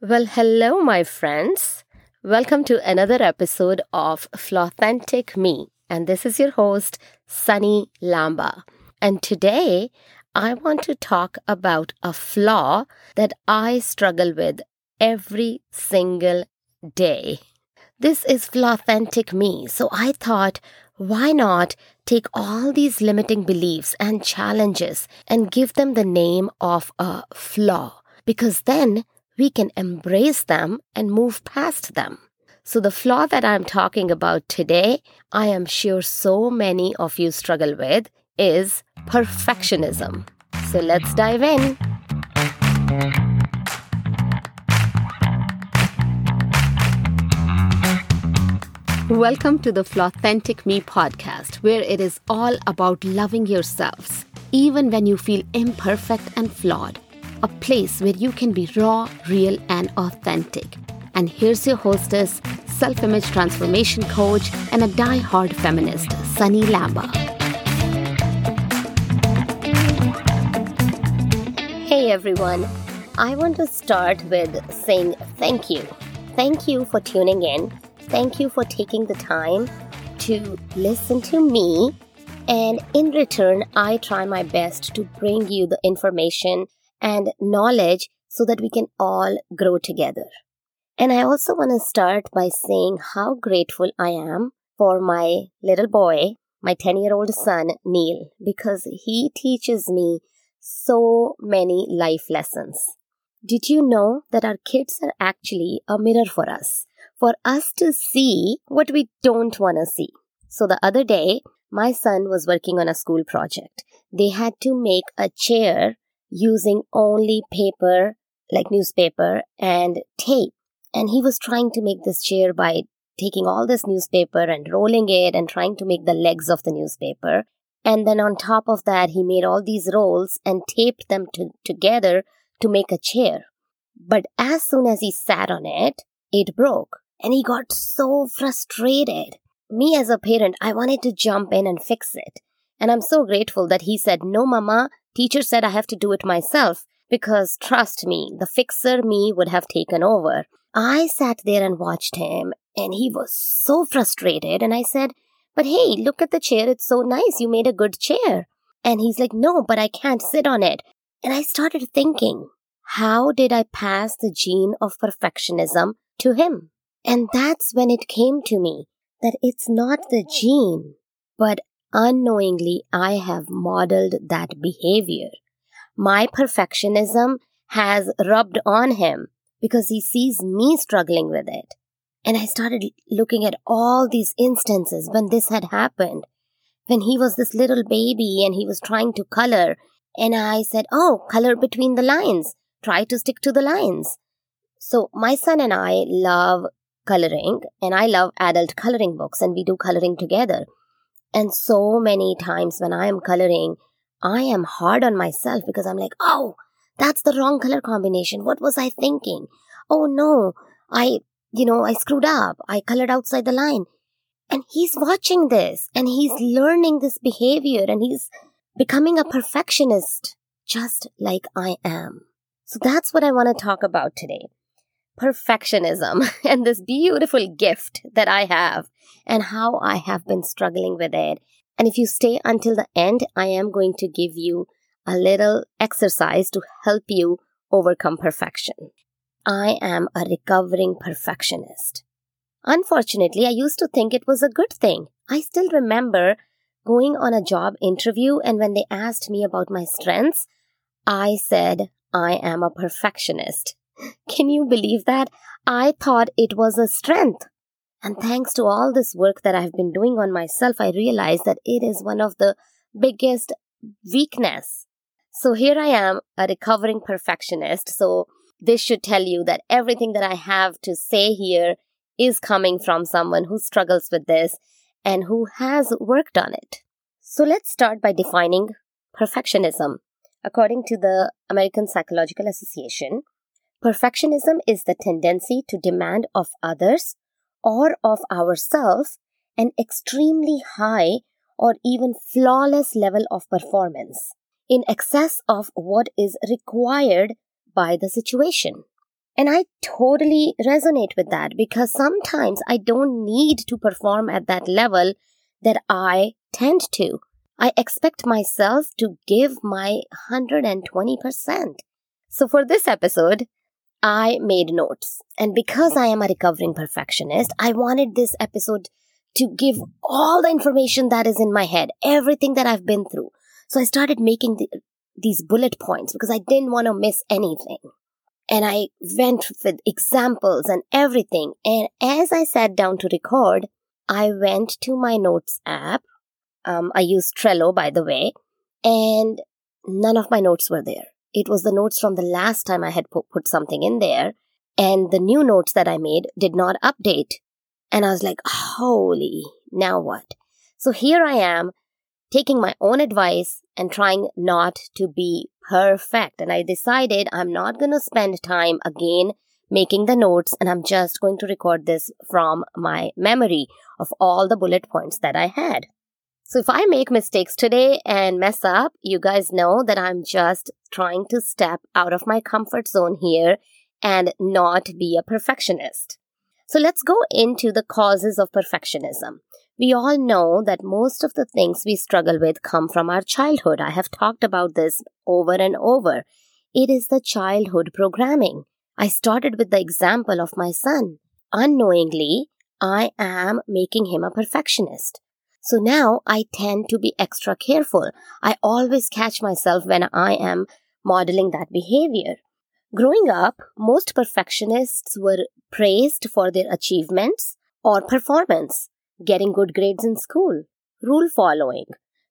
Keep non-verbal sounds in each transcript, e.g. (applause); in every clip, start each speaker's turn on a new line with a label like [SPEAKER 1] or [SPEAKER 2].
[SPEAKER 1] Well, hello, my friends. Welcome to another episode of Flawthentic Me. And this is your host, Sunny Lamba. And today, I want to talk about a flaw that I struggle with every single day. This is Flawthentic Me. So I thought, why not take all these limiting beliefs and challenges and give them the name of a flaw? Because then we can embrace them and move past them. So, the flaw that I'm talking about today, I am sure so many of you struggle with, is perfectionism. So, let's dive in. Welcome to the Flawthentic Me podcast, where it is all about loving yourselves, even when you feel imperfect and flawed a place where you can be raw, real, and authentic. And here's your hostess, self image transformation coach, and a die hard feminist, Sunny Lamba. Hey everyone, I want to start with saying thank you. Thank you for tuning in. Thank you for taking the time to listen to me. And in return, I try my best to bring you the information and knowledge so that we can all grow together. And I also want to start by saying how grateful I am for my little boy, my 10 year old son, Neil, because he teaches me so many life lessons. Did you know that our kids are actually a mirror for us, for us to see what we don't want to see? So the other day, my son was working on a school project. They had to make a chair using only paper, like newspaper, and tape. And he was trying to make this chair by taking all this newspaper and rolling it and trying to make the legs of the newspaper. And then on top of that, he made all these rolls and taped them to, together to make a chair. But as soon as he sat on it, it broke. And he got so frustrated. Me as a parent, I wanted to jump in and fix it. And I'm so grateful that he said, No, Mama, Teacher said I have to do it myself because trust me, the fixer me would have taken over. I sat there and watched him and he was so frustrated and I said, but hey, look at the chair. It's so nice. You made a good chair. And he's like, no, but I can't sit on it. And I started thinking, how did I pass the gene of perfectionism to him? And that's when it came to me that it's not the gene, but unknowingly I have modeled that behavior. My perfectionism has rubbed on him because he sees me struggling with it. And I started looking at all these instances when this had happened. When he was this little baby and he was trying to color, and I said, Oh, color between the lines. Try to stick to the lines. So my son and I love coloring, and I love adult coloring books, and we do coloring together. And so many times when I am coloring, I am hard on myself because I'm like, oh, that's the wrong color combination. What was I thinking? Oh no, I, you know, I screwed up. I colored outside the line. And he's watching this and he's learning this behavior and he's becoming a perfectionist just like I am. So that's what I want to talk about today perfectionism (laughs) and this beautiful gift that I have and how I have been struggling with it. And if you stay until the end, I am going to give you a little exercise to help you overcome perfection. I am a recovering perfectionist. Unfortunately, I used to think it was a good thing. I still remember going on a job interview, and when they asked me about my strengths, I said, I am a perfectionist. Can you believe that? I thought it was a strength. And thanks to all this work that I've been doing on myself, I realized that it is one of the biggest weakness. So here I am, a recovering perfectionist. So this should tell you that everything that I have to say here is coming from someone who struggles with this and who has worked on it. So let's start by defining perfectionism. According to the American Psychological Association, Perfectionism is the tendency to demand of others or of ourselves an extremely high or even flawless level of performance in excess of what is required by the situation. And I totally resonate with that because sometimes I don't need to perform at that level that I tend to. I expect myself to give my 120%. So for this episode, I made notes. And because I am a recovering perfectionist, I wanted this episode to give all the information that is in my head, everything that I've been through. So I started making the, these bullet points because I didn't want to miss anything. And I went with examples and everything. And as I sat down to record, I went to my notes app. Um, I use Trello, by the way, and none of my notes were there. It was the notes from the last time I had put, something in there, and the new notes that I made did not update. And I was like, holy, now what? So here I am taking my own advice and trying not to be perfect. And I decided I'm not going to spend time again making the notes and I'm just going to record this from my memory of all the bullet points that I had. So if I make mistakes today and mess up, you guys know that I'm just trying to step out of my comfort zone here and not be a perfectionist. So let's go into the causes of perfectionism. We all know that most of the things we struggle with come from our childhood. I have talked about this over and over. It is the childhood programming. I started with the example of my son. Unknowingly, I am making him a perfectionist. So now I tend to be extra careful. I always catch myself when I am modeling that behavior. Growing up, most perfectionists were praised for their achievements or performance, getting good grades in school, rule following,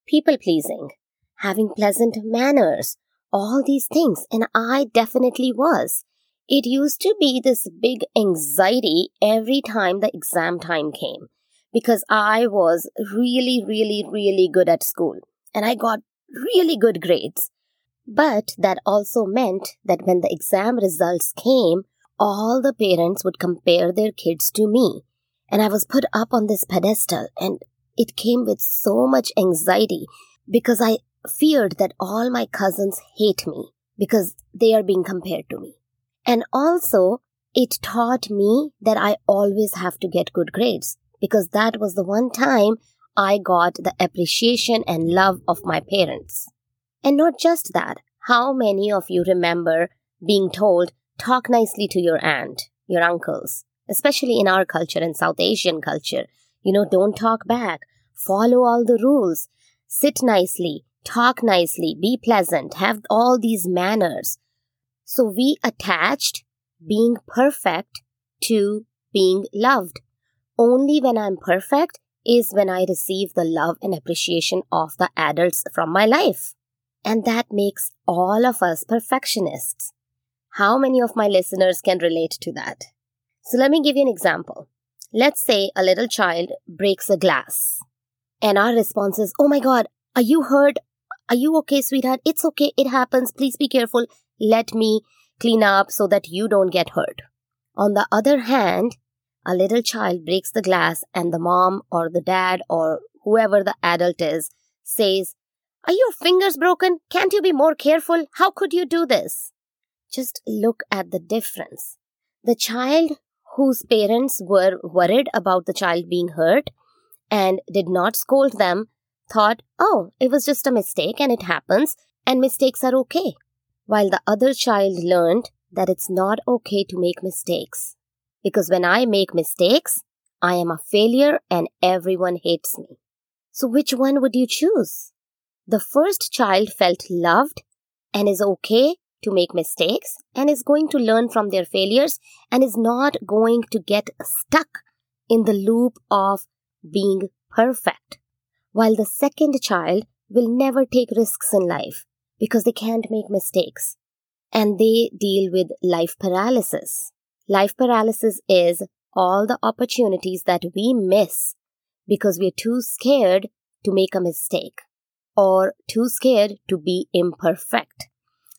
[SPEAKER 1] people pleasing, having pleasant manners, all these things. And I definitely was. It used to be this big anxiety every time the exam time came because I was really, really, really good at school and I got really good grades. But that also meant that when the exam results came, all the parents would compare their kids to me. And I was put up on this pedestal, and it came with so much anxiety because I feared that all my cousins hate me because they are being compared to me. And also, it taught me that I always have to get good grades because that was the one time I got the appreciation and love of my parents. And not just that, how many of you remember being told, talk nicely to your aunt, your uncles, especially in our culture and South Asian culture? You know, don't talk back, follow all the rules, sit nicely, talk nicely, be pleasant, have all these manners. So we attached being perfect to being loved. Only when I'm perfect is when I receive the love and appreciation of the adults from my life. And that makes all of us perfectionists. How many of my listeners can relate to that? So let me give you an example. Let's say a little child breaks a glass. And our response is, Oh my God, are you hurt? Are you okay, sweetheart? It's okay. It happens. Please be careful. Let me clean up so that you don't get hurt. On the other hand, a little child breaks the glass and the mom or the dad or whoever the adult is says, are your fingers broken? Can't you be more careful? How could you do this? Just look at the difference. The child whose parents were worried about the child being hurt and did not scold them thought, oh, it was just a mistake and it happens and mistakes are okay. While the other child learned that it's not okay to make mistakes. Because when I make mistakes, I am a failure and everyone hates me. So which one would you choose? The first child felt loved and is okay to make mistakes and is going to learn from their failures and is not going to get stuck in the loop of being perfect. While the second child will never take risks in life because they can't make mistakes and they deal with life paralysis. Life paralysis is all the opportunities that we miss because we're too scared to make a mistake or too scared to be imperfect.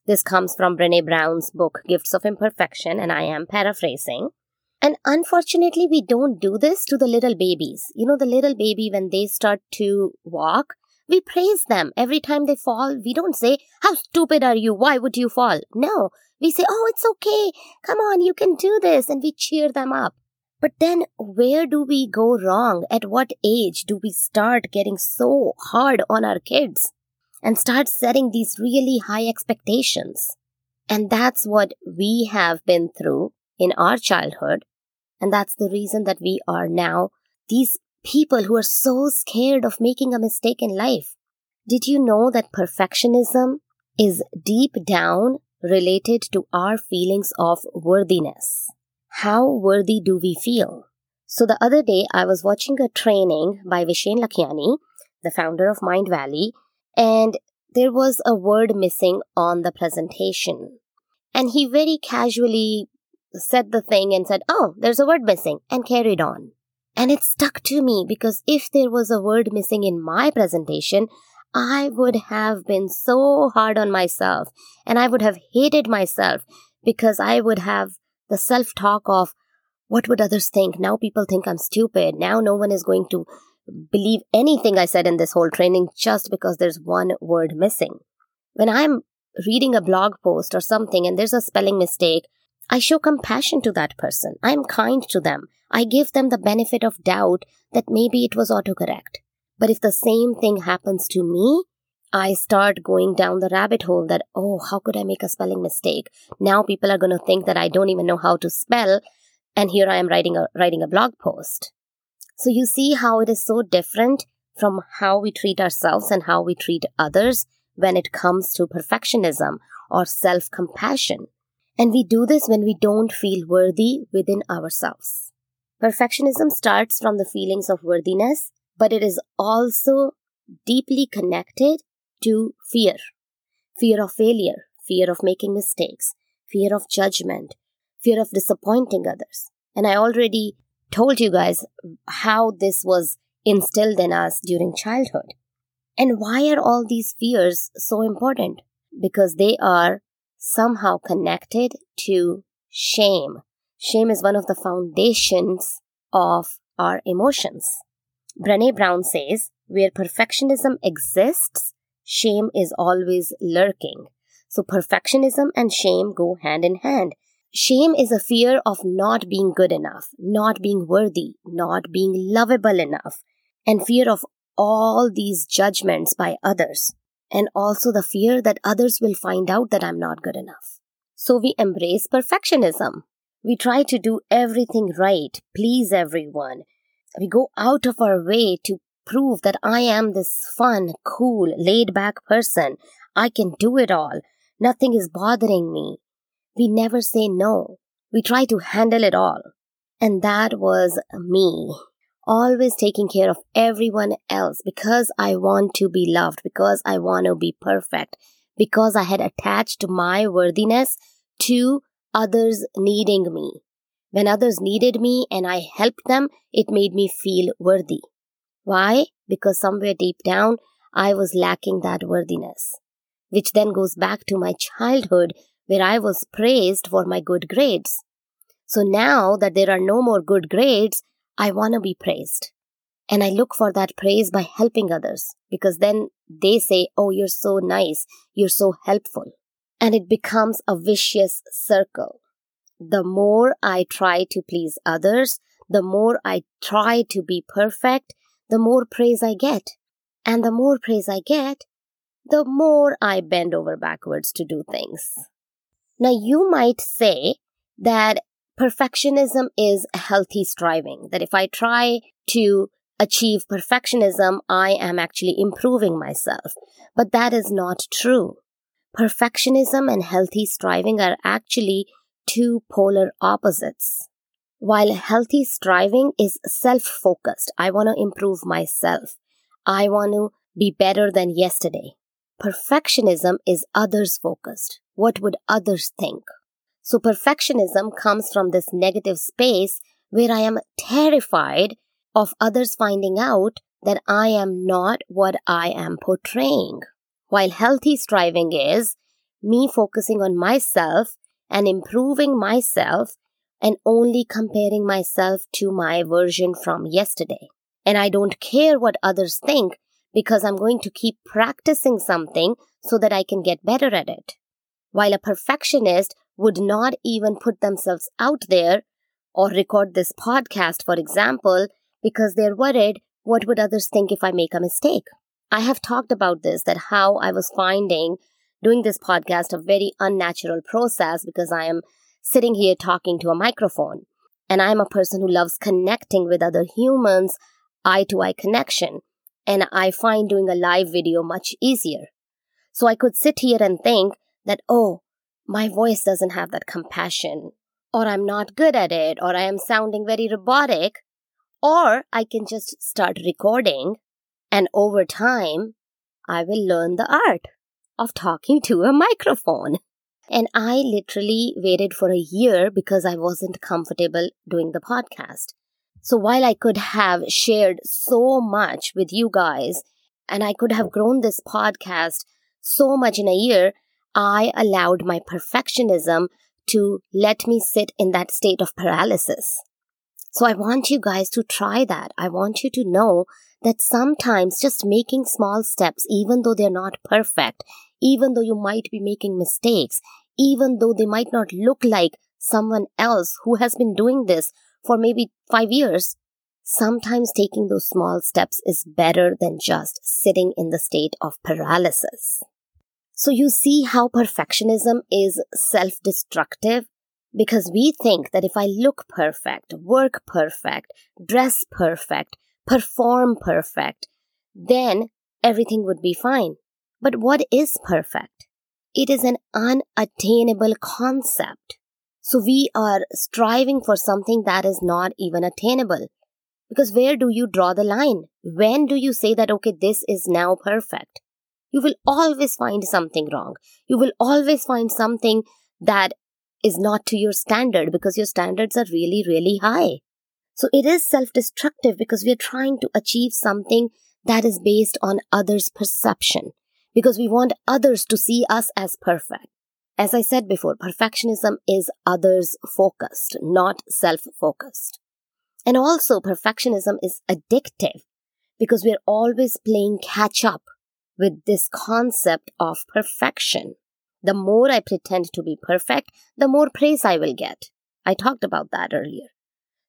[SPEAKER 1] This comes from Brene Brown's book, Gifts of Imperfection, and I am paraphrasing. And unfortunately, we don't do this to the little babies. You know, the little baby, when they start to walk, we praise them every time they fall. We don't say, How stupid are you? Why would you fall? No, We say, Oh, it's okay. Come on, you can do this. And we cheer them up. But then where do we go wrong? At what age do we start getting so hard on our kids and start setting these really high expectations? And that's what we have been through in our childhood. And that's the reason that we are now these people who are so scared of making a mistake in life. Did you know that perfectionism is deep down related to our feelings of worthiness? How worthy do we feel? So the other day I was watching a training by Vishen Lakhiani, the founder of Mindvalley, and there was a word missing on the presentation. And he very casually said the thing and said, Oh, there's a word missing, and carried on. And it stuck to me because if there was a word missing in my presentation, I would have been so hard on myself and I would have hated myself because I would have the self talk of what would others think? Now people think I'm stupid. Now no one is going to believe anything I said in this whole training just because there's one word missing. When I'm reading a blog post or something and there's a spelling mistake, I show compassion to that person. I'm kind to them. I give them the benefit of doubt that maybe it was autocorrect. But if the same thing happens to me, I start going down the rabbit hole that, oh, how could I make a spelling mistake? Now people are going to think that I don't even know how to spell. And here I am writing a, writing a blog post. So you see how it is so different from how we treat ourselves and how we treat others when it comes to perfectionism or self compassion. And we do this when we don't feel worthy within ourselves. Perfectionism starts from the feelings of worthiness, but it is also deeply connected to fear fear of failure, fear of making mistakes, fear of judgment, fear of disappointing others. And I already told you guys how this was instilled in us during childhood. And why are all these fears so important? Because they are somehow connected to shame, Shame is one of the foundations of our emotions. Brene Brown says, where perfectionism exists, shame is always lurking. So perfectionism and shame go hand in hand. Shame is a fear of not being good enough, not being worthy, not being lovable enough, and fear of all these judgments by others, and also the fear that others will find out that I'm not good enough. So we embrace perfectionism. We try to do everything right, please everyone. We go out of our way to prove that I am this fun, cool, laid back person. I can do it all. Nothing is bothering me. We never say no. We try to handle it all. And that was me. Always taking care of everyone else because I want to be loved, because I want to be perfect, because I had attached my worthiness to others needing me. When others needed me and I helped them, it made me feel worthy. Why? Because somewhere deep down, I was lacking that worthiness. Which then goes back to my childhood where I was praised for my good grades. So now that there are no more good grades, I want to be praised. And I look for that praise by helping others because then they say, Oh, you're so nice. You're so helpful and it becomes a vicious circle. The more I try to please others, the more I try to be perfect, the more praise I get. And the more praise I get, the more I bend over backwards to do things. Now, you might say that perfectionism is healthy striving, that if I try to achieve perfectionism, I am actually improving myself. But that is not true. Perfectionism and healthy striving are actually two polar opposites. While healthy striving is self focused, I want to improve myself. I want to be better than yesterday. Perfectionism is others focused. What would others think? So perfectionism comes from this negative space where I am terrified of others finding out that I am not what I am portraying. While healthy striving is me focusing on myself and improving myself and only comparing myself to my version from yesterday. And I don't care what others think because I'm going to keep practicing something so that I can get better at it. While a perfectionist would not even put themselves out there or record this podcast, for example, because they're worried what would others think if I make a mistake? I have talked about this that how I was finding doing this podcast a very unnatural process because I am sitting here talking to a microphone. And I'm a person who loves connecting with other humans, eye to eye connection. And I find doing a live video much easier. So I could sit here and think that, oh, my voice doesn't have that compassion, or I'm not good at it, or I am sounding very robotic. Or I can just start recording, and over time, I will learn the art of talking to a microphone. And I literally waited for a year because I wasn't comfortable doing the podcast. So while I could have shared so much with you guys and I could have grown this podcast so much in a year, I allowed my perfectionism to let me sit in that state of paralysis. So I want you guys to try that. I want you to know that sometimes just making small steps, even though they're not perfect, even though you might be making mistakes, even though they might not look like someone else who has been doing this for maybe five years, sometimes taking those small steps is better than just sitting in the state of paralysis. So you see how perfectionism is self destructive because we think that if I look perfect, work perfect, dress perfect, perform perfect, then everything would be fine. But what is perfect? It is an unattainable concept. So we are striving for something that is not even attainable. Because where do you draw the line? When do you say that, okay, this is now perfect? You will always find something wrong. You will always find something that is not to your standard because your standards are really, really high. So it is self destructive because we are trying to achieve something that is based on others' perception because we want others to see us as perfect. As I said before, perfectionism is others focused, not self focused. And also, perfectionism is addictive because we're always playing catch up with this concept of perfection. The more I pretend to be perfect, the more praise I will get. I talked about that earlier.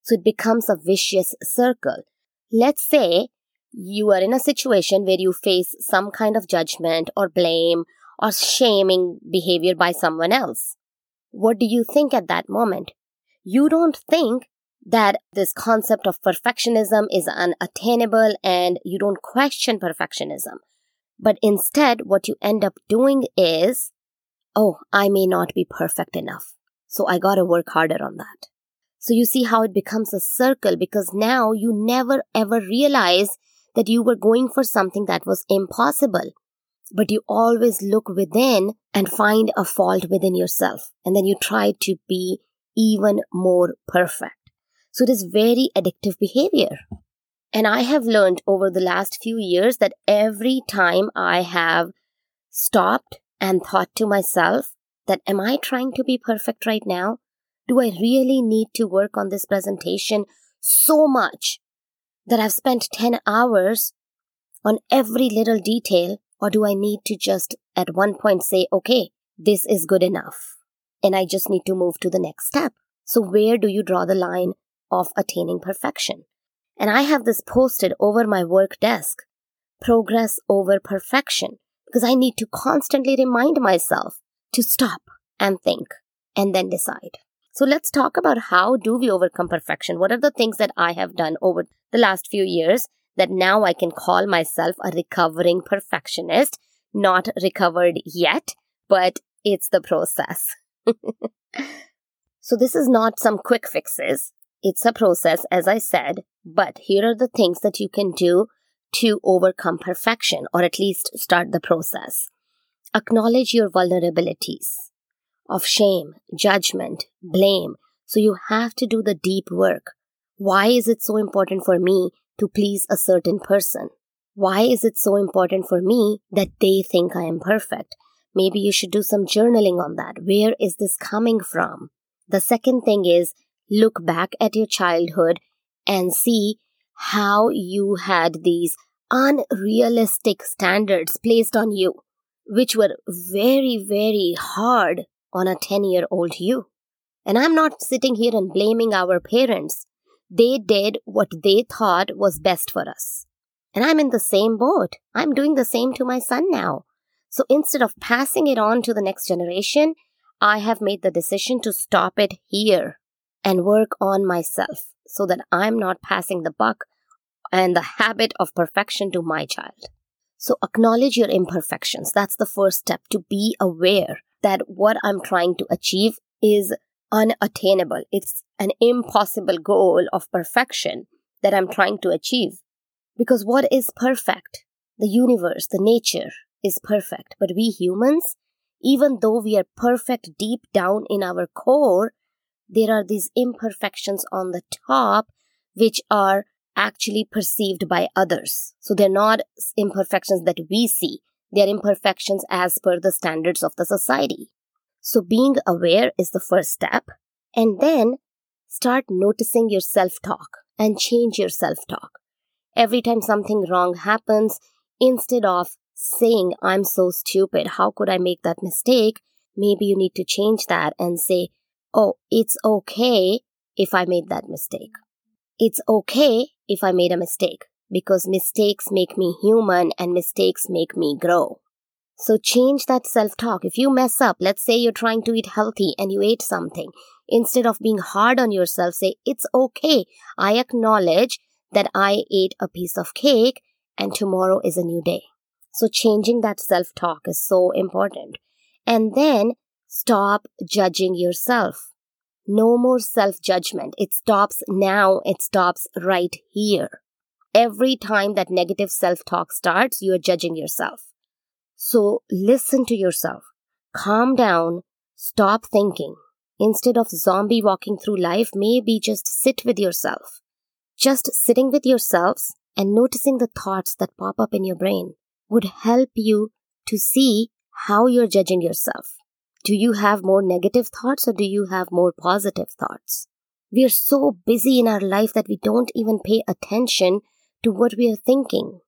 [SPEAKER 1] So it becomes a vicious circle. Let's say you are in a situation where you face some kind of judgment or blame or shaming behavior by someone else. What do you think at that moment? You don't think that this concept of perfectionism is unattainable and you don't question perfectionism. But instead, what you end up doing is, oh, I may not be perfect enough. So I gotta work harder on that. So you see how it becomes a circle because now you never ever realize that you were going for something that was impossible. But you always look within and find a fault within yourself. And then you try to be even more perfect. So it is very addictive behavior. And I have learned over the last few years that every time I have stopped and thought to myself that am I trying to be perfect right now? Do I really need to work on this presentation so much that I've spent 10 hours on every little detail, or do I need to just at one point say, okay, this is good enough, and I just need to move to the next step? So, where do you draw the line of attaining perfection? And I have this posted over my work desk progress over perfection because I need to constantly remind myself to stop and think and then decide. So let's talk about how do we overcome perfection? What are the things that I have done over the last few years that now I can call myself a recovering perfectionist? Not recovered yet, but it's the process. (laughs) so this is not some quick fixes. It's a process, as I said, but here are the things that you can do to overcome perfection or at least start the process. Acknowledge your vulnerabilities of shame, judgment, blame. So you have to do the deep work. Why is it so important for me to please a certain person? Why is it so important for me that they think I am perfect? Maybe you should do some journaling on that. Where is this coming from? The second thing is look back at your childhood and see how you had these unrealistic standards placed on you, which were very, very hard on a 10 year old you. And I'm not sitting here and blaming our parents. They did what they thought was best for us. And I'm in the same boat. I'm doing the same to my son now. So instead of passing it on to the next generation, I have made the decision to stop it here and work on myself so that I'm not passing the buck and the habit of perfection to my child. So acknowledge your imperfections. That's the first step to be aware that what I'm trying to achieve is unattainable. It's an impossible goal of perfection that I'm trying to achieve. Because what is perfect? The universe, the nature is perfect. But we humans, even though we are perfect deep down in our core, there are these imperfections on the top which are actually perceived by others. So they're not imperfections that we see. They're imperfections as per the standards of the society. So being aware is the first step. And then start noticing your self talk and change your self talk. Every time something wrong happens, instead of saying, I'm so stupid, how could I make that mistake? Maybe you need to change that and say, Oh, it's okay if I made that mistake. It's okay if I made a mistake because mistakes make me human and mistakes make me grow. So change that self talk. If you mess up, let's say you're trying to eat healthy and you ate something, instead of being hard on yourself, say, It's okay. I acknowledge that I ate a piece of cake and tomorrow is a new day. So changing that self talk is so important. And then stop judging yourself. No more self judgment. It stops now. It stops right here. Every time that negative self talk starts, you are judging yourself. So listen to yourself. Calm down. Stop thinking. Instead of zombie walking through life, maybe just sit with yourself. Just sitting with yourselves and noticing the thoughts that pop up in your brain would help you to see how you're judging yourself. Do you have more negative thoughts or do you have more positive thoughts? We are so busy in our life that we don't even pay attention to what we are thinking.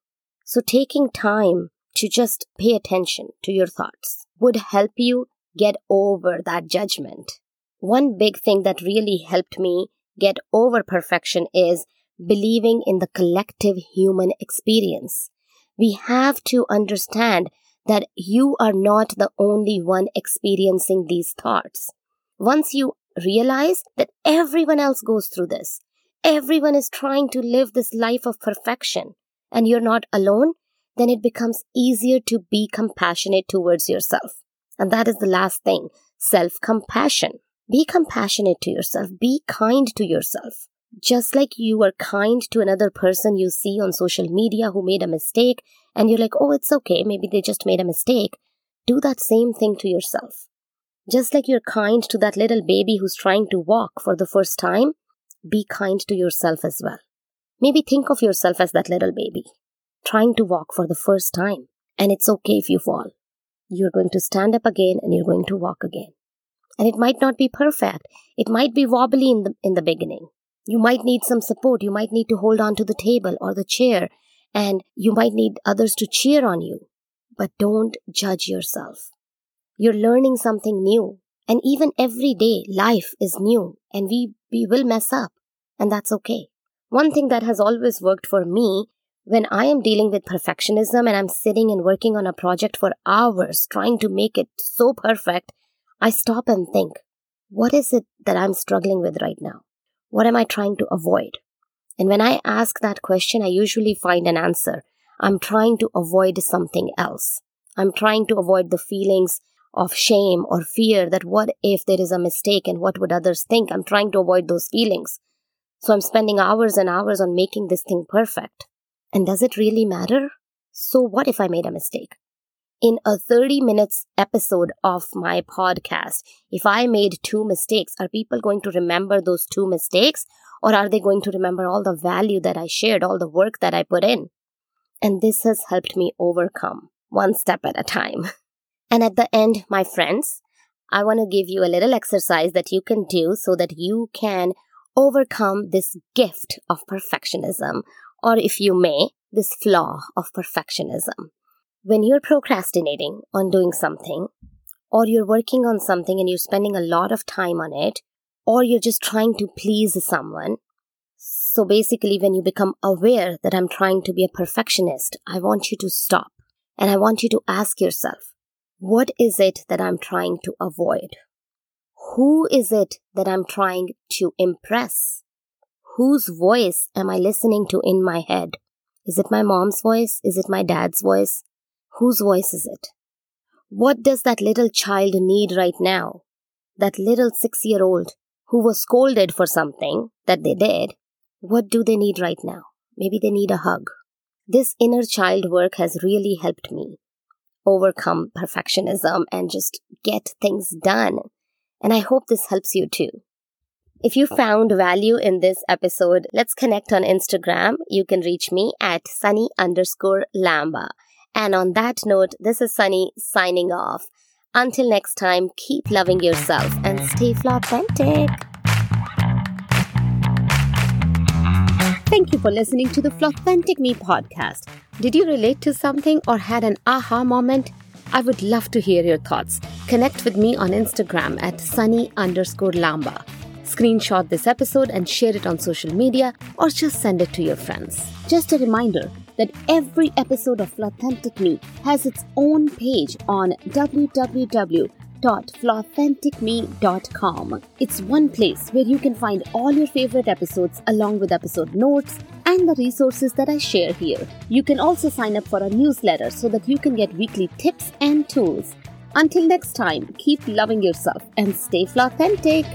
[SPEAKER 1] So taking time to just pay attention to your thoughts would help you get over that judgment. One big thing that really helped me get over perfection is believing in the collective human experience. We have to understand that you are not the only one experiencing these thoughts. Once you realize that everyone else goes through this, everyone is trying to live this life of perfection, and you're not alone, then it becomes easier to be compassionate towards yourself. And that is the last thing self compassion. Be compassionate to yourself, be kind to yourself. Just like you are kind to another person you see on social media who made a mistake, and you're like, oh, it's okay, maybe they just made a mistake, do that same thing to yourself. Just like you're kind to that little baby who's trying to walk for the first time, be kind to yourself as well. Maybe think of yourself as that little baby, trying to walk for the first time. And it's okay if you fall. You're going to stand up again and you're going to walk again. And it might not be perfect. It might be wobbly in the, in the beginning. You might need some support. You might need to hold on to the table or the chair, and you might need others to cheer on you. But don't judge yourself. You're learning something new. And even every day, life is new, and we, we will mess up, and that's okay. One thing that has always worked for me when I am dealing with perfectionism and I'm sitting and working on a project for hours trying to make it so perfect, I stop and think, what is it that I'm struggling with right now? What am I trying to avoid? And when I ask that question, I usually find an answer. I'm trying to avoid something else. I'm trying to avoid the feelings of shame or fear that what if there is a mistake and what would others think? I'm trying to avoid those feelings. So I'm spending hours and hours on making this thing perfect. And does it really matter? So what if I made a mistake? In a 30 minutes episode of my podcast, if I made two mistakes, are people going to remember those two mistakes? Or are they going to remember all the value that I shared, all the work that I put in? And this has helped me overcome one step at a time. (laughs) And at the end, my friends, I want to give you a little exercise that you can do so that you can overcome this gift of perfectionism, or if you may, this flaw of perfectionism when you're procrastinating on doing something, or you're working on something and you're spending a lot of time on it, or you're just trying to please someone. So basically, when you become aware that I'm trying to be a perfectionist, I want you to stop and I want you to ask yourself, what is it that I'm trying to avoid? Who is it that I'm trying to impress? Whose voice am I listening to in my head? Is it my mom's voice? Is it my dad's voice? Whose voice is it? What does that little child need right now? That little six year old who was scolded for something that they did, what do they need right now? Maybe they need a hug. This inner child work has really helped me overcome perfectionism and just get things done. And I hope this helps you too. If you found value in this episode, let's connect on Instagram. You can reach me at sunny underscore lamba. And on that note, this is Sunny signing off. Until next time, keep loving yourself and stay authentic.
[SPEAKER 2] Thank you for listening to the Authentic Me podcast. Did you relate to something or had an aha moment? I would love to hear your thoughts. Connect with me on Instagram at sunny underscore lamba. Screenshot this episode and share it on social media or just send it to your friends. Just a reminder that every episode of Authentic Me has its own page on www www.flawthenticme.com. It's one place where you can find all your favorite episodes along with episode notes and the resources that I share here. You can also sign up for a newsletter so that you can get weekly tips and tools. Until next time, keep loving yourself and stay authentic.